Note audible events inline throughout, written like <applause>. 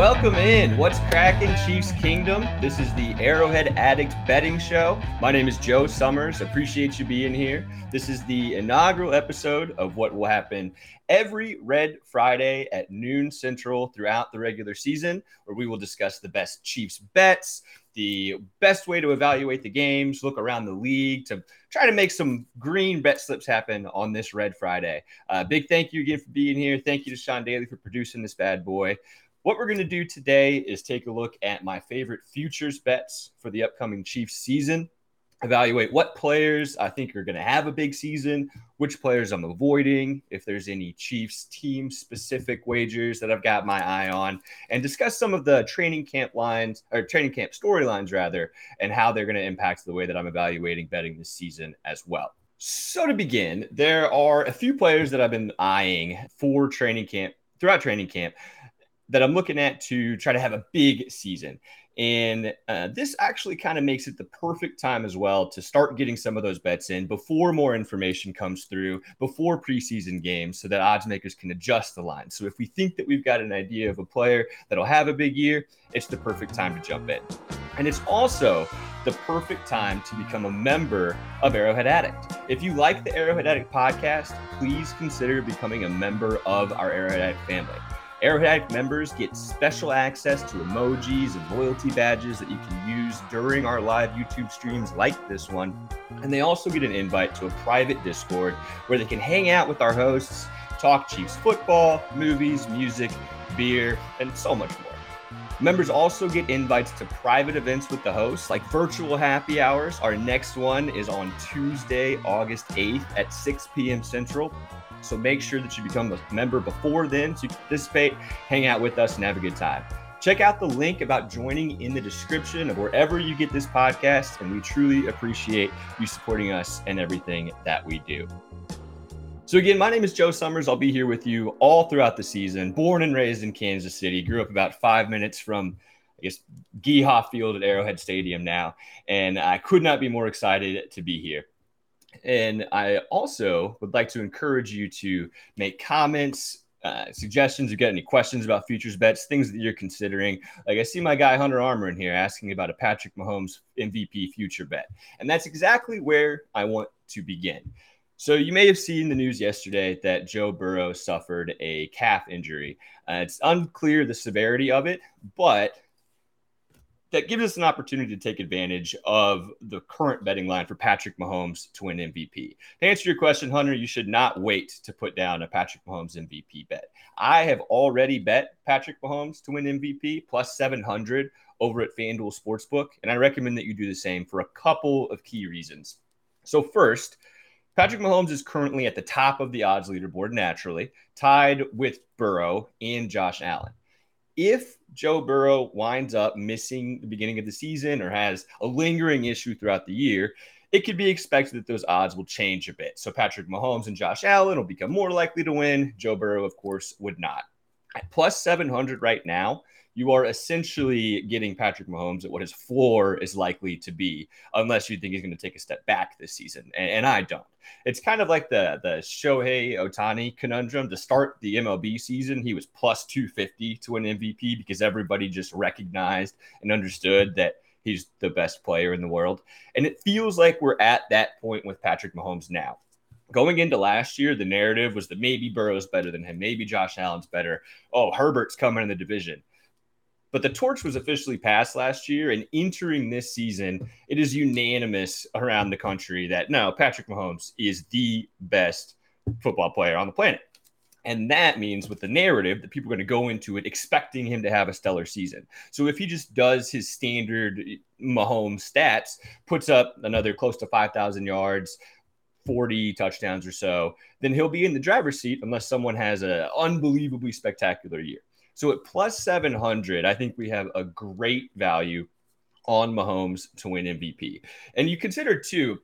welcome in. What's cracking, Chiefs Kingdom? This is the Arrowhead Addict Betting Show. My name is Joe Summers. Appreciate you being here. This is the inaugural episode of what will happen every Red Friday at noon Central throughout the regular season, where we will discuss the best Chiefs bets, the best way to evaluate the games, look around the league to try to make some green bet slips happen on this Red Friday. Uh, big thank you again for being here. Thank you to Sean Daly for producing this bad boy. What we're going to do today is take a look at my favorite futures bets for the upcoming Chiefs season. Evaluate what players I think are going to have a big season, which players I'm avoiding, if there's any Chiefs team specific wagers that I've got my eye on, and discuss some of the training camp lines or training camp storylines rather, and how they're going to impact the way that I'm evaluating betting this season as well. So to begin, there are a few players that I've been eyeing for training camp throughout training camp that I'm looking at to try to have a big season. And uh, this actually kind of makes it the perfect time as well to start getting some of those bets in before more information comes through, before preseason games, so that odds makers can adjust the line. So if we think that we've got an idea of a player that'll have a big year, it's the perfect time to jump in. And it's also the perfect time to become a member of Arrowhead Addict. If you like the Arrowhead Addict podcast, please consider becoming a member of our Arrowhead Addict family. Arrowhead members get special access to emojis and loyalty badges that you can use during our live YouTube streams like this one. And they also get an invite to a private Discord where they can hang out with our hosts, talk Chiefs football, movies, music, beer, and so much more. Members also get invites to private events with the hosts, like virtual happy hours. Our next one is on Tuesday, August 8th at 6 p.m. Central. So make sure that you become a member before then can participate, hang out with us, and have a good time. Check out the link about joining in the description of wherever you get this podcast. And we truly appreciate you supporting us and everything that we do. So, again, my name is Joe Summers. I'll be here with you all throughout the season. Born and raised in Kansas City, grew up about five minutes from, I guess, Geha Field at Arrowhead Stadium now. And I could not be more excited to be here. And I also would like to encourage you to make comments, uh, suggestions. You get any questions about futures bets, things that you're considering. Like I see my guy Hunter Armour in here asking about a Patrick Mahomes MVP future bet, and that's exactly where I want to begin. So you may have seen the news yesterday that Joe Burrow suffered a calf injury. Uh, it's unclear the severity of it, but that gives us an opportunity to take advantage of the current betting line for Patrick Mahomes to win MVP. To answer your question, Hunter, you should not wait to put down a Patrick Mahomes MVP bet. I have already bet Patrick Mahomes to win MVP plus 700 over at FanDuel Sportsbook, and I recommend that you do the same for a couple of key reasons. So, first, Patrick Mahomes is currently at the top of the odds leaderboard naturally, tied with Burrow and Josh Allen if Joe Burrow winds up missing the beginning of the season or has a lingering issue throughout the year, it could be expected that those odds will change a bit. So Patrick Mahomes and Josh Allen will become more likely to win. Joe Burrow, of course, would not. At plus 700 right now, you are essentially getting Patrick Mahomes at what his floor is likely to be, unless you think he's going to take a step back this season. And, and, I don't. It's kind of like the the Shohei Ohtani conundrum. To start the MLB season, he was plus 250 to win MVP because everybody just recognized and understood that he's the best player in the world. And it feels like we're at that point with Patrick Mahomes now going into last year, the narrative was that maybe Burrow's better than him, maybe Josh Allen's better. Oh, Herbert's coming in the division. But the torch was officially passed last year, and entering this season, it is unanimous around the country that no, Patrick Mahomes is the best football player on the planet. And that means with the narrative that people are going to go into it expecting him to have a stellar season. So if he just does his standard Mahomes stats, puts up another close to 5,000 yards, 40 touchdowns or so, then he'll be in the driver's seat unless someone has an unbelievably spectacular year. So at plus 700, I think we have a great value on Mahomes to win MVP. And you consider, too,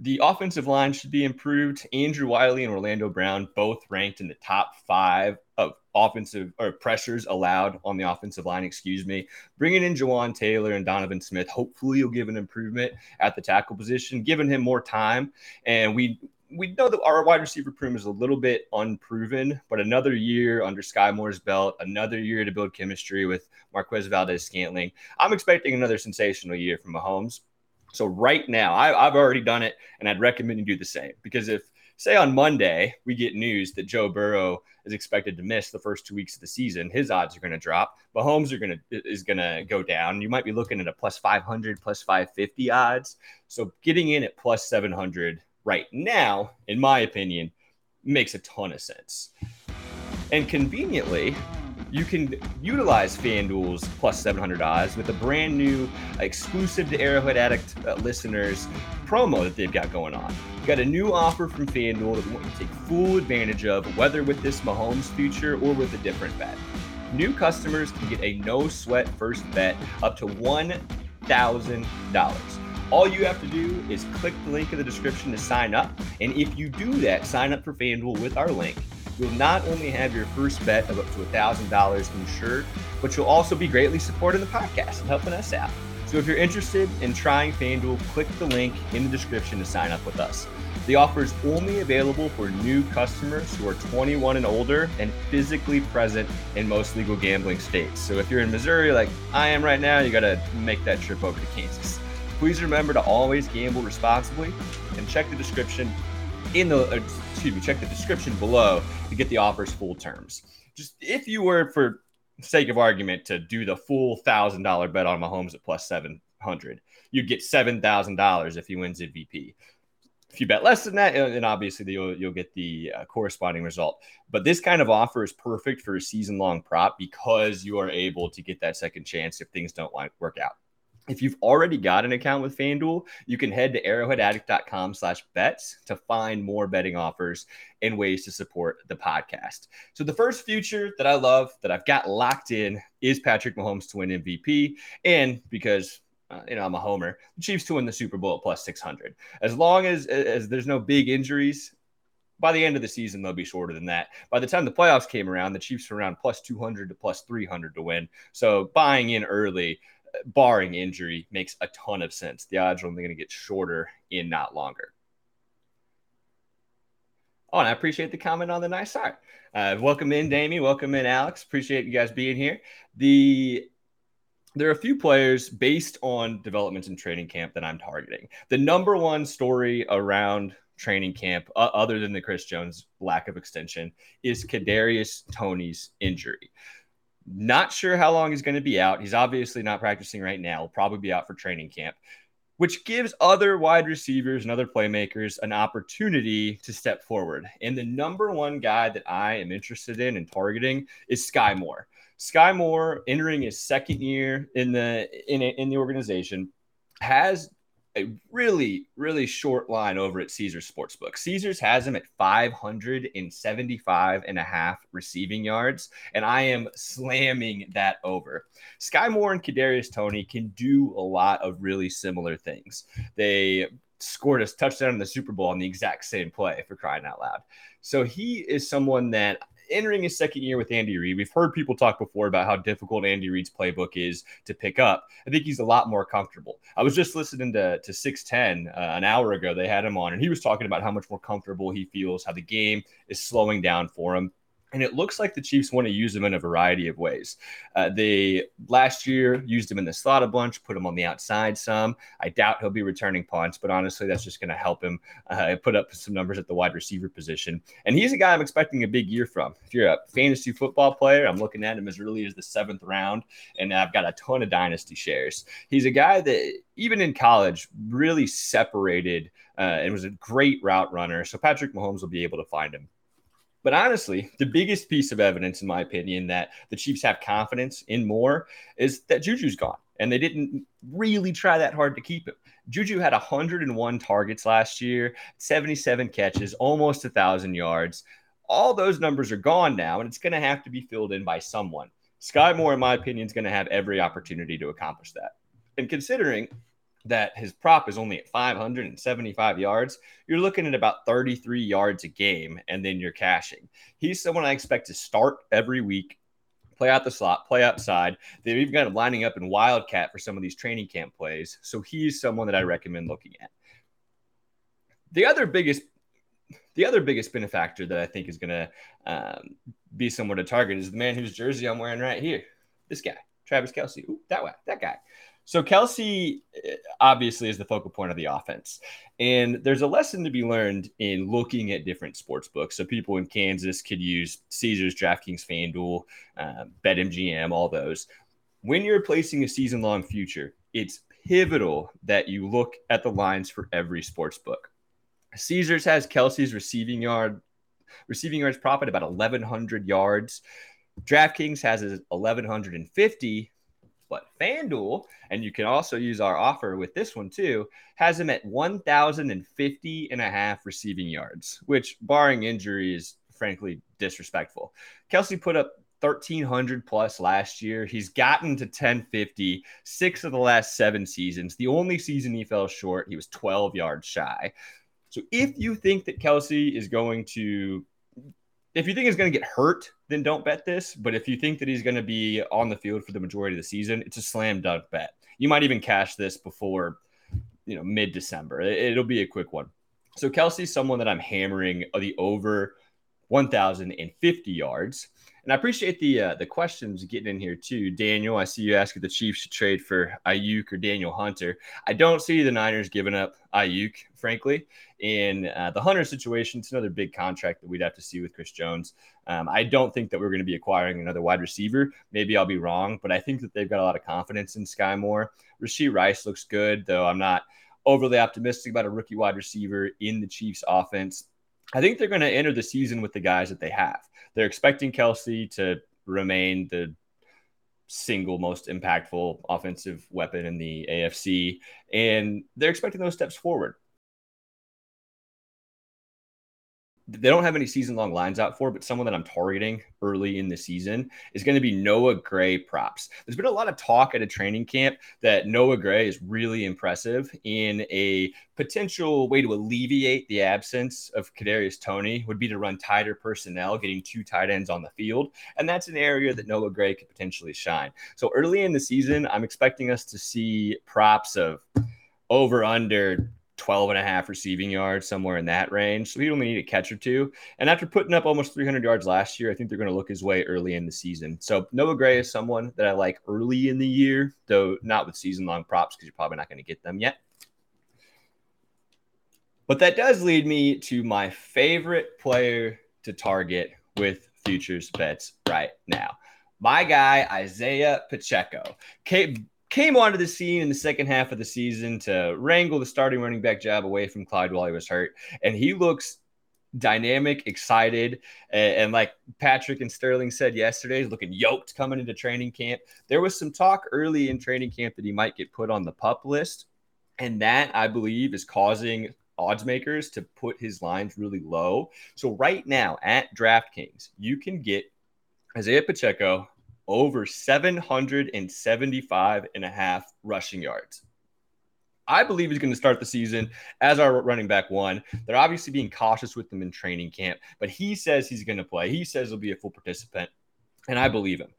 the offensive line should be improved. Andrew Wylie and Orlando Brown both ranked in the top five of offensive or pressures allowed on the offensive line, excuse me. Bringing in Jawaan Taylor and Donovan Smith, hopefully you'll give an improvement at the tackle position, giving him more time. And we we know that our wide receiver room is a little bit unproven, but another year under Skyy Moore's belt, another year to build chemistry with Marquez Valdes Scantling. I'm expecting another sensational year from Mahomes. So right now, I, have already done it, and I'd recommend you do the same because if say on Monday we get news that Joe Burrow is expected to miss the first two weeks of the season, his odds are going to drop. Mahomes are going to is going to go down. You might be looking at a plus 500, plus 550 odds. So getting in at plus 700 right now, in my opinion, makes a ton of sense. And conveniently, you can utilize FanDuel's plus 700 odds with a brand new exclusive to Arrowhead Addict uh, listeners promo that they've got going on. You got a new offer from FanDuel that we want you to take full advantage of, whether with this Mahomes future or with a different bet. New customers can get a no sweat first bet up to $1,000. All you have to do is click the link in the description to sign up. And if you do that, sign up for FanDuel with our link, you'll not only have your first bet of up to $1,000 insured, but you'll also be greatly supporting the podcast and helping us out. So if you're interested in trying FanDuel, click the link in the description to sign up with us. The offer is only available for new customers who are 21 and older and physically present in most legal gambling states. So if you're in Missouri, like I am right now, you got to make that trip over to Kansas. Please remember to always gamble responsibly and check the description in the uh, excuse me, check the description below to get the offer's full terms. Just if you were for sake of argument to do the full thousand dollar bet on Mahomes at plus seven hundred, you'd get seven thousand dollars if he wins MVP. If you bet less than that, then obviously you'll, you'll get the uh, corresponding result. But this kind of offer is perfect for a season long prop because you are able to get that second chance if things don't work out. If you've already got an account with FanDuel, you can head to arrowheadaddict.com slash bets to find more betting offers and ways to support the podcast. So the first future that I love that I've got locked in is Patrick Mahomes to win MVP. And because uh, you know, I'm a homer. The Chiefs to win the Super Bowl at plus 600. As long as as there's no big injuries, by the end of the season they'll be shorter than that. By the time the playoffs came around, the Chiefs were around plus 200 to plus 300 to win. So buying in early barring injury, makes a ton of sense. The odds are only going to get shorter in not longer. Oh, and I appreciate the comment on the nice side. Uh, welcome in, Damie. Welcome in, Alex. Appreciate you guys being here. The there are a few players based on developments in training camp that I'm targeting. The number one story around training camp, uh, other than the Chris Jones lack of extension, is Kadarius Toney's injury. Not sure how long he's going to be out. He's obviously not practicing right now. He'll probably be out for training camp, which gives other wide receivers and other playmakers an opportunity to step forward. And the number one guy that I am interested in and targeting is Skyy Moore. Skyy Moore, entering his second year in the in, in the organization, has a really, really short line over at Caesars Sportsbook. Caesars has him at 575 and a half receiving yards, and I am slamming that over. Skyy Moore and Kadarius Toney can do a lot of really similar things. They scored a touchdown in the Super Bowl on the exact same play for crying out loud. So he is someone that entering his second year with Andy Reid, we've heard people talk before about how difficult Andy Reid's playbook is to pick up. I think he's a lot more comfortable. I was just listening to, to 610 uh, an hour ago. They had him on, and he was talking about how much more comfortable he feels, how the game is slowing down for him. And it looks like the Chiefs want to use him in a variety of ways. Uh, they last year used him in the slot a bunch, put him on the outside some. I doubt he'll be returning punts, but honestly, that's just going to help him uh, put up some numbers at the wide receiver position. And he's a guy I'm expecting a big year from. If you're a fantasy football player, I'm looking at him as early as the seventh round, and I've got a ton of dynasty shares. He's a guy that even in college really separated uh, and was a great route runner. So Patrick Mahomes will be able to find him. But honestly, the biggest piece of evidence, in my opinion, that the Chiefs have confidence in more is that Juju's gone. And they didn't really try that hard to keep him. Juju had 101 targets last year, 77 catches, almost 1,000 yards. All those numbers are gone now, and it's going to have to be filled in by someone. Skyy Moore, in my opinion, is going to have every opportunity to accomplish that. And considering that his prop is only at 575 yards, you're looking at about 33 yards a game, and then you're cashing. He's someone I expect to start every week, play out the slot, play outside. They've even got him lining up in Wildcat for some of these training camp plays. So he's someone that I recommend looking at. The other biggest the other biggest benefactor that I think is going to um, be someone to target is the man whose jersey I'm wearing right here. This guy, Travis Kelce. Ooh, that way, that guy. So Kelce eh, obviously is the focal point of the offense. And there's a lesson to be learned in looking at different sports books. So people in Kansas could use Caesars, DraftKings, FanDuel, um, BetMGM, all those. When you're placing a season long future, it's pivotal that you look at the lines for every sports book. Caesars has Kelce's receiving yard, receiving yards prop at about 1,100 yards. DraftKings has his 1,150 but FanDuel, and you can also use our offer with this one too, has him at 1,050 and a half receiving yards, which, barring injury, is frankly disrespectful. Kelce put up 1300 plus last year. He's gotten to 1050 six of the last seven seasons. The only season he fell short, he was 12 yards shy. So if you think that Kelce is going to if you think he's going to get hurt, then don't bet this. But if you think that he's going to be on the field for the majority of the season, it's a slam dunk bet. You might even cash this before, you know, mid December. It'll be a quick one. So Kelce's someone that I'm hammering the over 1,050 yards. And I appreciate the uh, the questions getting in here too, Daniel. I see you ask if the Chiefs should trade for Aiyuk or Daniel Hunter. I don't see the Niners giving up Aiyuk, frankly. In uh, the Hunter situation, it's another big contract that we'd have to see with Chris Jones. Um, I don't think that we're going to be acquiring another wide receiver. Maybe I'll be wrong, but I think that they've got a lot of confidence in Skyy Moore. Rashee Rice looks good, though I'm not overly optimistic about a rookie wide receiver in the Chiefs offense. I think they're going to enter the season with the guys that they have. They're expecting Kelce to remain the single most impactful offensive weapon in the AFC, and they're expecting those steps forward. They don't have any season long lines out for, but someone that I'm targeting early in the season is going to be Noah Gray props. There's been a lot of talk at a training camp that Noah Gray is really impressive in a potential way to alleviate the absence of Kadarius Toney would be to run tighter personnel, getting two tight ends on the field, and that's an area that Noah Gray could potentially shine. So early in the season, I'm expecting us to see props of over under 12 and a half receiving yards, somewhere in that range. So he only need a catch or two. And after putting up almost 300 yards last year, I think they're going to look his way early in the season. So Noah Gray is someone that I like early in the year, though not with season long props because you're probably not going to get them yet. But that does lead me to my favorite player to target with futures bets right now. My guy, Isaiah Pacheco. Came, came onto the scene in the second half of the season to wrangle the starting running back job away from Clyde while he was hurt. And he looks dynamic, excited, and, and, like Patrick and Sterling said yesterday, looking yoked coming into training camp. There was some talk early in training camp that he might get put on the pup list, and that I believe is causing odds makers to put his lines really low. So right now at DraftKings, you can get Isaiah Pacheco over 775 and a half rushing yards. I believe he's going to start the season as our running back one. They're obviously being cautious with him in training camp, but he says he's going to play. He says he'll be a full participant, and I believe him.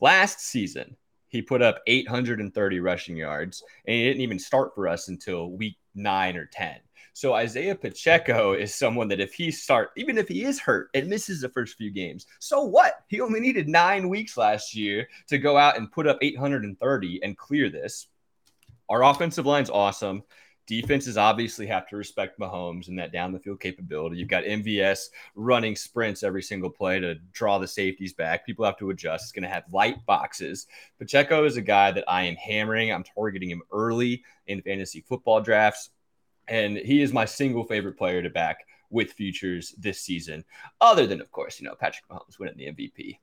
Last season, he put up 830 rushing yards, and he didn't even start for us until week nine or 10. So Isaiah Pacheco is someone that if he start, even if he is hurt and misses the first few games, so what? He only needed nine weeks last year to go out and put up 830 and clear this. Our offensive line's awesome. Defenses obviously have to respect Mahomes and that down the field capability. You've got MVS running sprints every single play to draw the safeties back. People have to adjust. It's going to have light boxes. Pacheco is a guy that I am hammering. I'm targeting him early in fantasy football drafts and he is my single favorite player to back with futures this season, other than, of course, you know, Patrick Mahomes winning the MVP.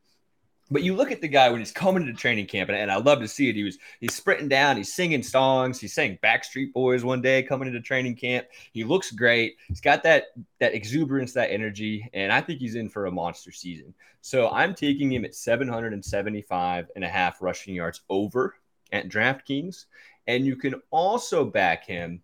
But you look at the guy when he's coming to training camp, and, and I love to see it. He was he's sprinting down, he's singing songs, he's saying Backstreet Boys one day coming into training camp. He looks great. He's got that that exuberance, that energy, and I think he's in for a monster season. So I'm taking him at 775 and a half rushing yards over at DraftKings, and you can also back him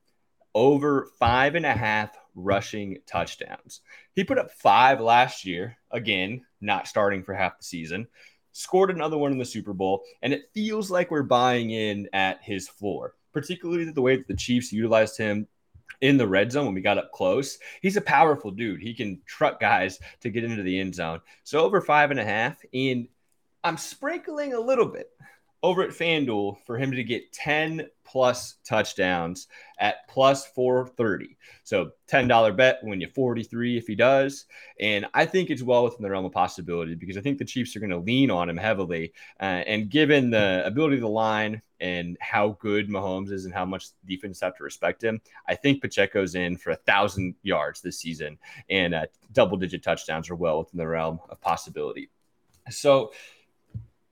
over five and a half rushing touchdowns. He put up five last year, again, not starting for half the season, scored another one in the Super Bowl, and it feels like we're buying in at his floor, particularly the way that the Chiefs utilized him in the red zone when we got up close. He's a powerful dude. He can truck guys to get into the end zone. So over five and a half. And I'm sprinkling a little bit over at FanDuel for him to get 10 plus touchdowns at plus 430. So $10 bet when you 43 if he does. And I think it's well within the realm of possibility because I think the Chiefs are going to lean on him heavily. Uh, and given the ability of the line and how good Mahomes is and how much defense have to respect him, I think Pacheco's in for a thousand yards this season and uh, double digit touchdowns are well within the realm of possibility. So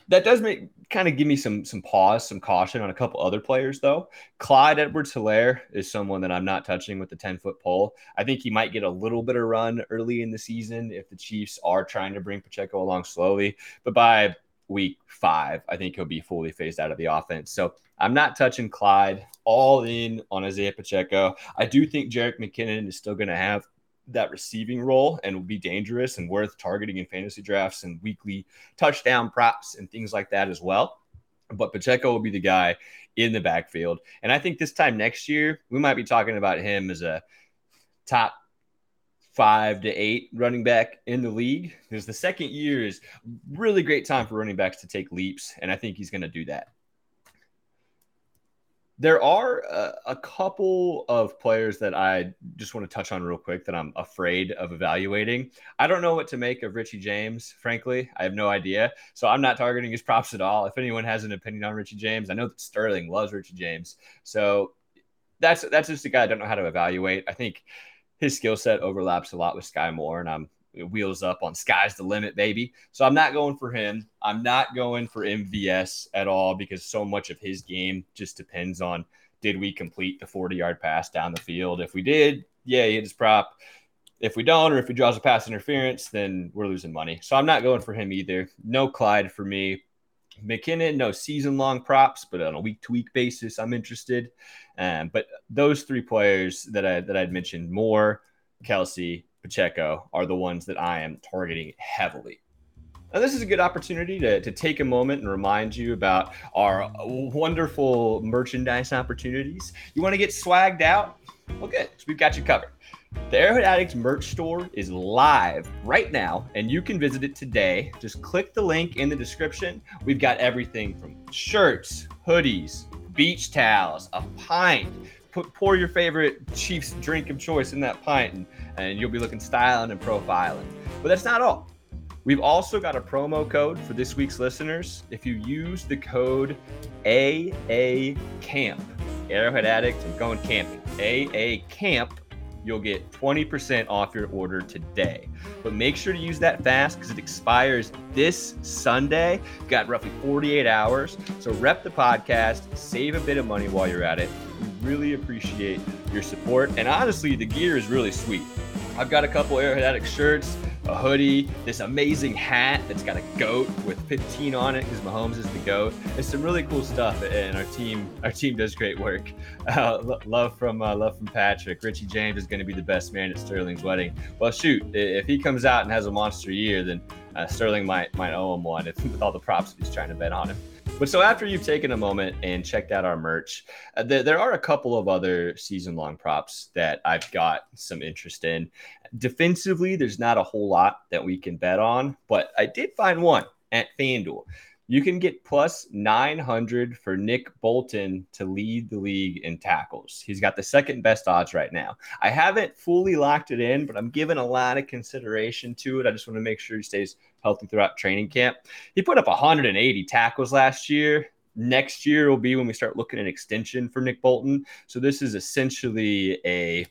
that does make kind of give me some some pause, some caution on a couple other players though. Clyde Edwards Helaire is someone that I'm not touching with the 10 foot pole. I think he might get a little bit of run early in the season if the Chiefs are trying to bring Pacheco along slowly. But by week five, I think he'll be fully phased out of the offense. So I'm not touching Clyde all in on Isaiah Pacheco. I do think Jerick McKinnon is still going to have that receiving role and will be dangerous and worth targeting in fantasy drafts and weekly touchdown props and things like that as well. But Pacheco will be the guy in the backfield. And I think this time next year, we might be talking about him as a top five to eight running back in the league because the second year is really great time for running backs to take leaps. And I think he's going to do that. There are a, a, couple of players that I just want to touch on real quick that I'm afraid of evaluating. I don't know what to make of Richie James, frankly. I have no idea. So I'm not targeting his props at all. If anyone has an opinion on Richie James, I know that Sterling loves Richie James. So that's that's just a guy I don't know how to evaluate. I think his skill set overlaps a lot with Skyy Moore, and I'm wheels up on sky's the limit, baby. So I'm not going for him. I'm not going for MVS at all because so much of his game just depends on did we complete the 40 yard pass down the field? If we did, yeah, he hit his prop. If we don't, or if he draws a pass interference, then we're losing money. So I'm not going for him either. No Clyde for me. McKinnon, no season long props, but on a week to week basis, I'm interested. Um, but those three players that I that I'd mentioned, Moore, Kelce, Pacheco are the ones that I am targeting heavily. Now, this is a good opportunity to, to take a moment and remind you about our wonderful merchandise opportunities. You want to get swagged out? Well, good. So we've got you covered. The Arrowhead Addicts merch store is live right now, and you can visit it today. Just click the link in the description. We've got everything from shirts, hoodies, beach towels, a pint put, pour your favorite Chiefs drink of choice in that pint, and, and you'll be looking styling and profiling. But that's not all. We've also got a promo code for this week's listeners. If you use the code AA Camp, Arrowhead Addict and going camping, AA Camp, you'll get 20% off your order today. But make sure to use that fast because it expires this Sunday. You've got roughly 48 hours. So rep the podcast, save a bit of money while you're at it. Really appreciate your support. And honestly, the gear is really sweet. I've got a couple Arrowhead shirts a hoodie, this amazing hat that's got a goat with 15 on it because Mahomes is the goat. It's some really cool stuff, and our team our team does great work. <laughs> Uh, love from uh, love from Patrick. Richie James is going to be the best man at Sterling's wedding. Well, shoot, if he comes out and has a monster year, then uh, Sterling might might owe him one if, with all the props he's trying to bet on him. But so after you've taken a moment and checked out our merch, uh, th- there are a couple of other season long props that I've got some interest in. Defensively, there's not a whole lot that we can bet on, but I did find one at FanDuel. You can get plus 900 for Nick Bolton to lead the league in tackles. He's got the second best odds right now. I haven't fully locked it in, but I'm giving a lot of consideration to it. I just want to make sure he stays healthy throughout training camp. He put up 180 tackles last year. Next year will be when we start looking at extension for Nick Bolton. So this is essentially a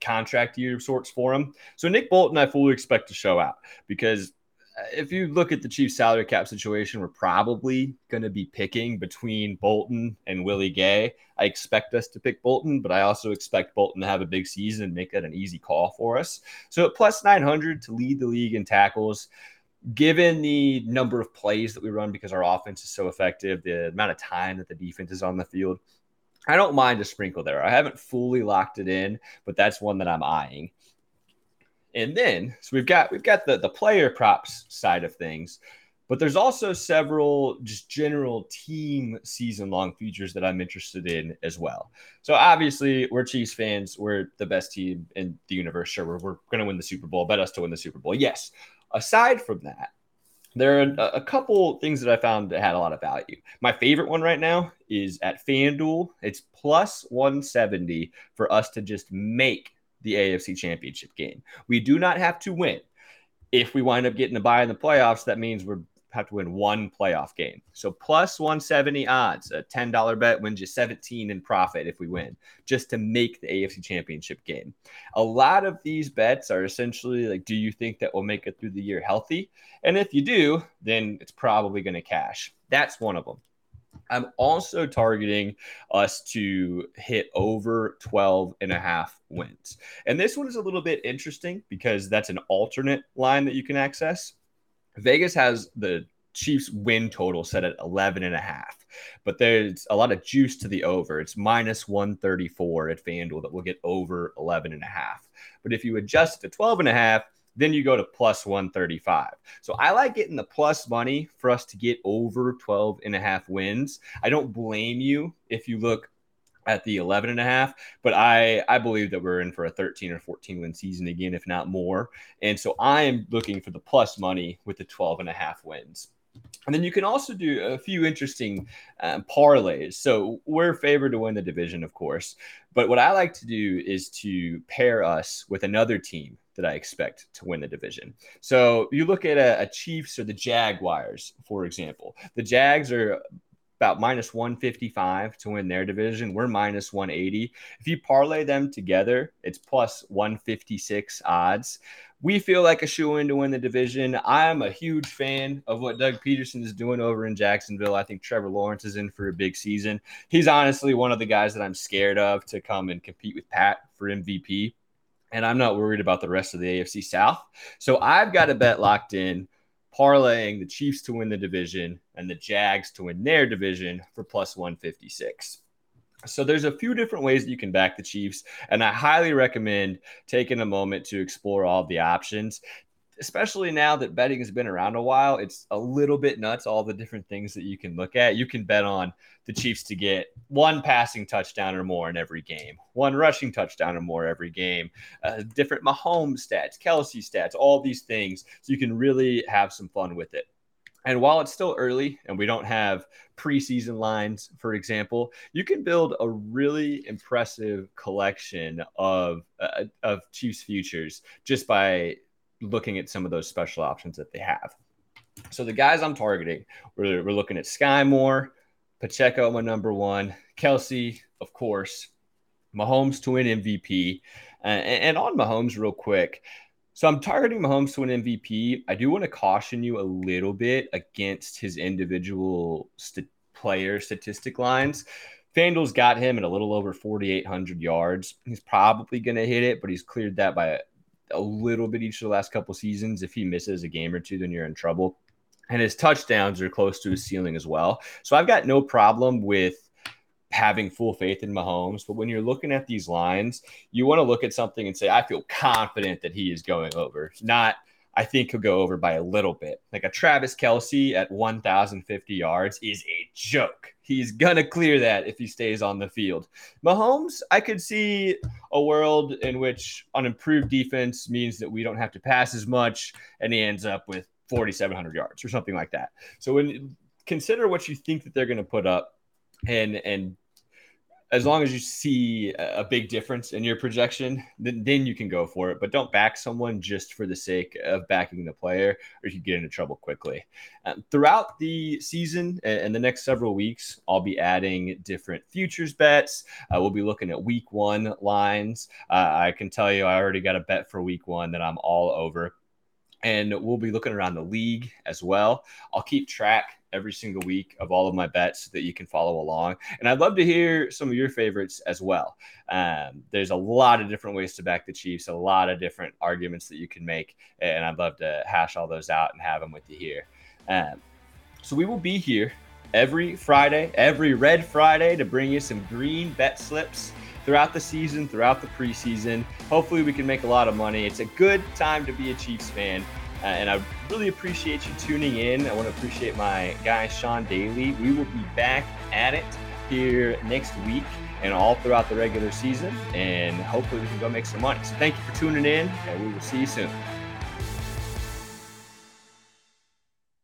contract year of sorts for him. So Nick Bolton, I fully expect to show out because uh, if you look at the Chiefs salary cap situation, we're probably going to be picking between Bolton and Willie Gay. I expect us to pick Bolton, but I also expect Bolton to have a big season and make that an easy call for us. So at plus 900 to lead the league in tackles, given the number of plays that we run because our offense is so effective, the amount of time that the defense is on the field, I don't mind a sprinkle there. I haven't fully locked it in, but that's one that I'm eyeing. And then, so we've got we've got the the player props side of things, But there's also several just general team season long futures that I'm interested in as well. So obviously, we're Chiefs fans. We're the best team in the universe. Sure, we're, we're going to win the Super Bowl. Bet us to win the Super Bowl. Yes. Aside from that, there are a, couple things that I found that had a lot of value. My favorite one right now is at FanDuel. It's plus 170 for us to just make the AFC Championship game. We do not have to win. If we wind up getting a buy in the playoffs, that means we're have to win one playoff game. So plus 170 odds, a $10 bet wins you 17 in profit if we win, just to make the AFC championship game. A lot of these bets are essentially like, do you think that we'll make it through the year healthy? And if you do, then it's probably going to cash. That's one of them. I'm also targeting us to hit over 12 and a half wins. And this one is a little bit interesting because that's an alternate line that you can access. Vegas has the Chiefs win total set at 11 and a half, but there's a lot of juice to the over. It's minus 134 at FanDuel that will get over 11 and a half. But if you adjust to 12 and a half, then you go to plus 135. So I like getting the plus money for us to get over 12 and a half wins. I don't blame you if you look at the 11 and a half but i i believe that we're in for a 13 or 14 win season again if not more and so i am looking for the plus money with the 12 and a half wins and then you can also do a few interesting um, parlays. So we're favored to win the division, of course. But what I like to do is to pair us with another team that I expect to win the division. So you look at a, a Chiefs or the Jaguars, for example. The Jags are about minus 155 to win their division. We're minus 180. If you parlay them together, it's plus 156 odds. We feel like a shoe in to win the division. I'm a huge fan of what Doug Pederson is doing over in Jacksonville. I think Trevor Lawrence is in for a big season. He's honestly one of the guys that I'm scared of to come and compete with Pat for MVP. And I'm not worried about the rest of the AFC South. So I've got a bet locked in parlaying the Chiefs to win the division and the Jags to win their division for plus 156. So there's a few different ways that you can back the Chiefs, and I highly recommend taking a moment to explore all the options especially now that betting has been around a while, it's a little bit nuts all the different things that you can look at. You can bet on the Chiefs to get one passing touchdown or more in every game, one rushing touchdown or more every game, uh, different Mahomes stats, Kelce stats, all these things. So you can really have some fun with it. And while it's still early and we don't have preseason lines, for example, you can build a really impressive collection of uh, of Chiefs futures just by looking at some of those special options that they have. So the guys I'm targeting, we're, we're looking at Skyy Moore, Pacheco, my number one, Kelce, of course, Mahomes to win MVP. Uh, and, and on Mahomes, real quick. So I'm targeting Mahomes to win MVP. I do want to caution you a little bit against his individual st- player statistic lines. FanDuel's got him at a little over 4,800 yards. He's probably going to hit it, but he's cleared that by a little bit each of the last couple seasons. If he misses a game or two, then you're in trouble. And his touchdowns are close to his ceiling as well. So I've got no problem with having full faith in Mahomes. But when you're looking at these lines, you want to look at something and say, I feel confident that he is going over, not I think he'll go over by a little bit. Like a Travis Kelce at 1,050 yards is a joke. He's going to clear that if he stays on the field. Mahomes, I could see a world in which an improved defense means that we don't have to pass as much and he ends up with 4,700 yards or something like that. So when consider what you think that they're going to put up and and as long as you see a big difference in your projection, then, then you can go for it. But don't back someone just for the sake of backing the player, or you get into trouble quickly. Um, throughout the season and the next several weeks, I'll be adding different futures bets. Uh, we'll be looking at week one lines. Uh, I can tell you, I already got a bet for week one that I'm all over. And we'll be looking around the league as well. I'll keep track every single week of all of my bets so that you can follow along. And I'd love to hear some of your favorites as well. Um, there's a lot of different ways to back the Chiefs, a lot of different arguments that you can make. And I'd love to hash all those out and have them with you here. Um, so we will be here every Friday, every Red Friday to bring you some green bet slips throughout the season, throughout the preseason. Hopefully, we can make a lot of money. It's a good time to be a Chiefs fan Uh, and I really appreciate you tuning in. I want to appreciate my guy, Sean Daly. We will be back at it here next week and all throughout the regular season. And hopefully we can go make some money. So thank you for tuning in, and we will see you soon.